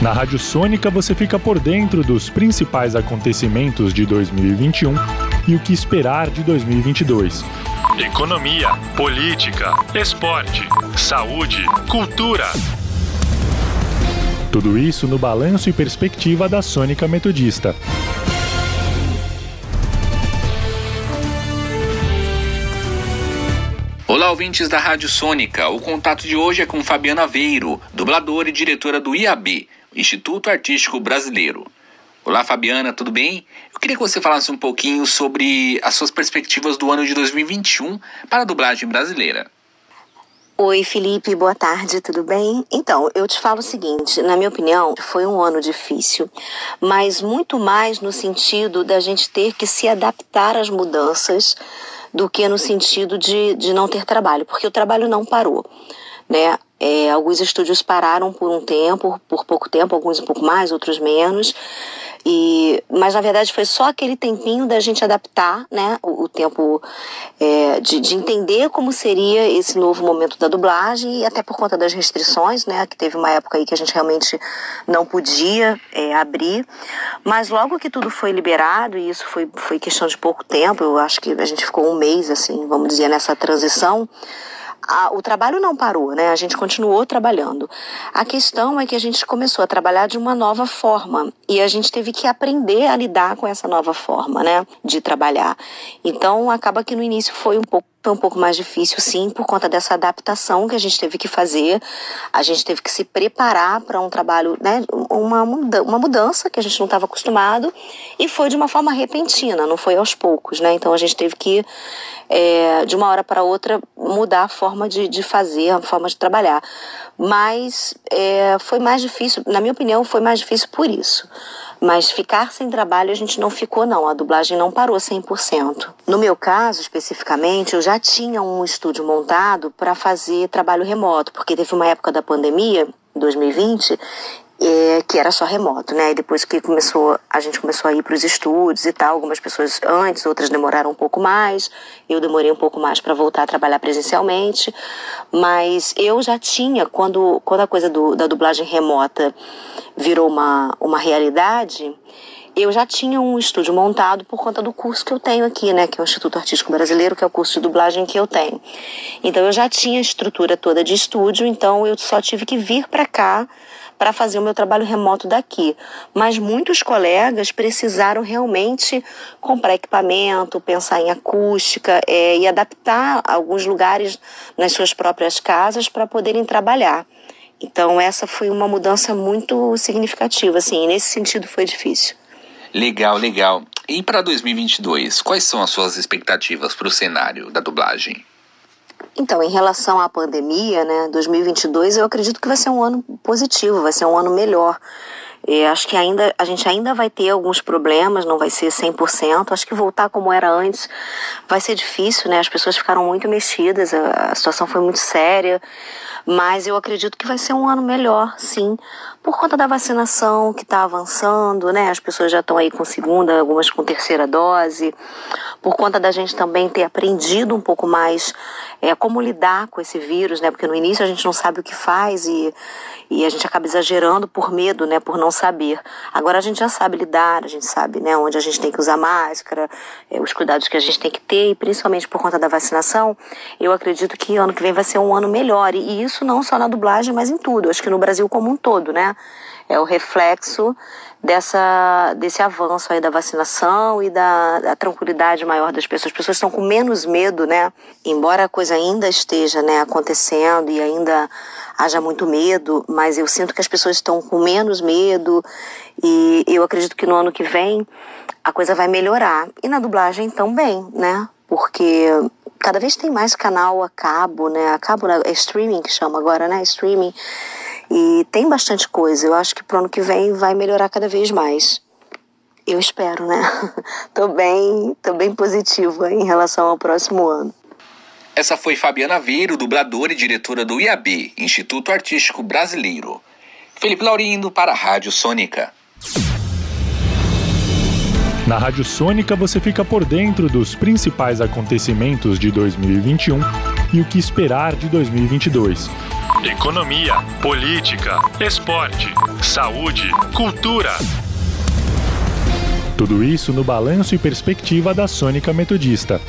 Na Rádio Sônica você fica por dentro dos principais acontecimentos de 2021 e o que esperar de 2022. Economia, política, esporte, saúde, cultura. Tudo isso no balanço e perspectiva da Sônica Metodista. Olá, ouvintes da Rádio Sônica. O contato de hoje é com Fabiana Veiro, dubladora e diretora do IAB, Instituto Artístico Brasileiro. Olá, Fabiana, tudo bem? Eu queria que você falasse um pouquinho sobre as suas perspectivas do ano de 2021 para a dublagem brasileira. Oi, Felipe, boa tarde, tudo bem? Então, eu te falo o seguinte: na minha opinião, foi um ano difícil, mas muito mais no sentido da gente ter que se adaptar às mudanças do que no sentido de, de não ter trabalho, porque o trabalho não parou né? É, alguns estúdios pararam por um tempo, por pouco tempo, alguns um pouco mais, outros menos. E, mas na verdade foi só aquele tempinho da gente adaptar, né, o, o tempo é, de, de, entender como seria esse novo momento da dublagem e até por conta das restrições, né, que teve uma época aí que a gente realmente não podia é, abrir. Mas logo que tudo foi liberado e isso foi, foi questão de pouco tempo, eu acho que a gente ficou um mês assim, vamos dizer, nessa transição a, o trabalho não parou, né? A gente continuou trabalhando. A questão é que a gente começou a trabalhar de uma nova forma e a gente teve que aprender a lidar com essa nova forma, né? De trabalhar. Então, acaba que no início foi um pouco foi um pouco mais difícil, sim, por conta dessa adaptação que a gente teve que fazer. A gente teve que se preparar para um trabalho, né, uma, uma mudança que a gente não estava acostumado e foi de uma forma repentina, não foi aos poucos, né? Então a gente teve que, é, de uma hora para outra, mudar a forma de, de fazer, a forma de trabalhar. Mas é, foi mais difícil, na minha opinião, foi mais difícil por isso. Mas ficar sem trabalho a gente não ficou, não. A dublagem não parou 100%. No meu caso, especificamente, eu já tinha um estúdio montado para fazer trabalho remoto, porque teve uma época da pandemia, 2020, é, que era só remoto, né? E depois que começou, a gente começou a ir para os estúdios e tal, algumas pessoas antes, outras demoraram um pouco mais. Eu demorei um pouco mais para voltar a trabalhar presencialmente, mas eu já tinha quando quando a coisa do, da dublagem remota virou uma uma realidade, eu já tinha um estúdio montado por conta do curso que eu tenho aqui, né, que é o Instituto Artístico Brasileiro, que é o curso de dublagem que eu tenho. Então eu já tinha a estrutura toda de estúdio, então eu só tive que vir para cá para fazer o meu trabalho remoto daqui. Mas muitos colegas precisaram realmente comprar equipamento, pensar em acústica é, e adaptar alguns lugares nas suas próprias casas para poderem trabalhar. Então essa foi uma mudança muito significativa, assim, nesse sentido foi difícil. Legal, legal. E para 2022, quais são as suas expectativas para o cenário da dublagem? Então, em relação à pandemia, né, 2022, eu acredito que vai ser um ano positivo, vai ser um ano melhor. E acho que ainda a gente ainda vai ter alguns problemas, não vai ser 100%. Acho que voltar como era antes vai ser difícil, né? As pessoas ficaram muito mexidas, a, a situação foi muito séria. Mas eu acredito que vai ser um ano melhor, sim, por conta da vacinação que está avançando, né? As pessoas já estão aí com segunda, algumas com terceira dose, por conta da gente também ter aprendido um pouco mais é, como lidar com esse vírus, né? Porque no início a gente não sabe o que faz e, e a gente acaba exagerando por medo, né? Por não saber. Agora a gente já sabe lidar, a gente sabe, né? Onde a gente tem que usar máscara, é, os cuidados que a gente tem que ter e principalmente por conta da vacinação, eu acredito que ano que vem vai ser um ano melhor e isso não só na dublagem, mas em tudo. Acho que no Brasil como um todo, né? É o reflexo dessa, desse avanço aí da vacinação e da, da, tranquilidade maior das pessoas. As pessoas estão com menos medo, né? Embora a coisa ainda esteja né, acontecendo e ainda haja muito medo, mas eu sinto que as pessoas estão com menos medo e eu acredito que no ano que vem a coisa vai melhorar. E na dublagem também, né? Porque cada vez tem mais canal a cabo, né? A cabo é streaming que chama agora, né? Streaming. E tem bastante coisa. Eu acho que pro ano que vem vai melhorar cada vez mais. Eu espero, né? tô bem, tô bem positiva em relação ao próximo ano. Essa foi Fabiana Veiro, dubladora e diretora do IAB, Instituto Artístico Brasileiro. Felipe Laurindo para a Rádio Sônica. Na Rádio Sônica você fica por dentro dos principais acontecimentos de 2021 e o que esperar de 2022. Economia, política, esporte, saúde, cultura. Tudo isso no balanço e perspectiva da Sônica Metodista.